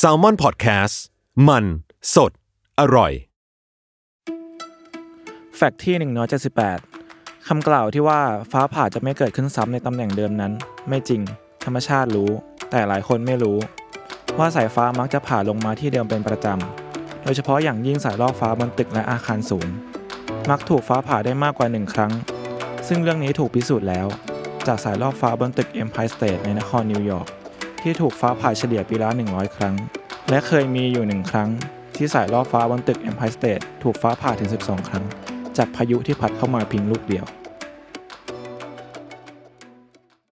s a l ม o n PODCAST มัน สด อร่อย แฟกต์ที่ 178 คำกล่าวที่ว่าฟ้าผ่าจะไม่เกิดขึ้นซ้ำในตำแหน่งเดิมนั้น ไม่จริง ธรรมชาติรู้ แต่หลายคนไม่รู้ ว่าสายฟ้ามักจะผ่าลงมาที่เดิมเป็นประจำ โดยเฉพาะอย่างยิ่งสายล่อฟ้าบนตึกและอาคารสูง มักถูกฟ้าผ่าได้มากกว่าหนึ่งครั้ง ซึ่งเรื่องนี้ถูกพิสูจน์แล้ว จากสายล่อฟ้าบนตึก Empire State ในนครนิวยอร์ก ที่ถูกฟ้าผ่าเฉลี่ยปีละ 100 ครั้ง และเคยมีอยู่หนึ่งครั้ง ที่สายล่อฟ้าบนตึก Empire State ถูกฟ้าผ่าถึง 12 ครั้ง จากพายุที่พัดเข้ามาเพียงลูกเดียว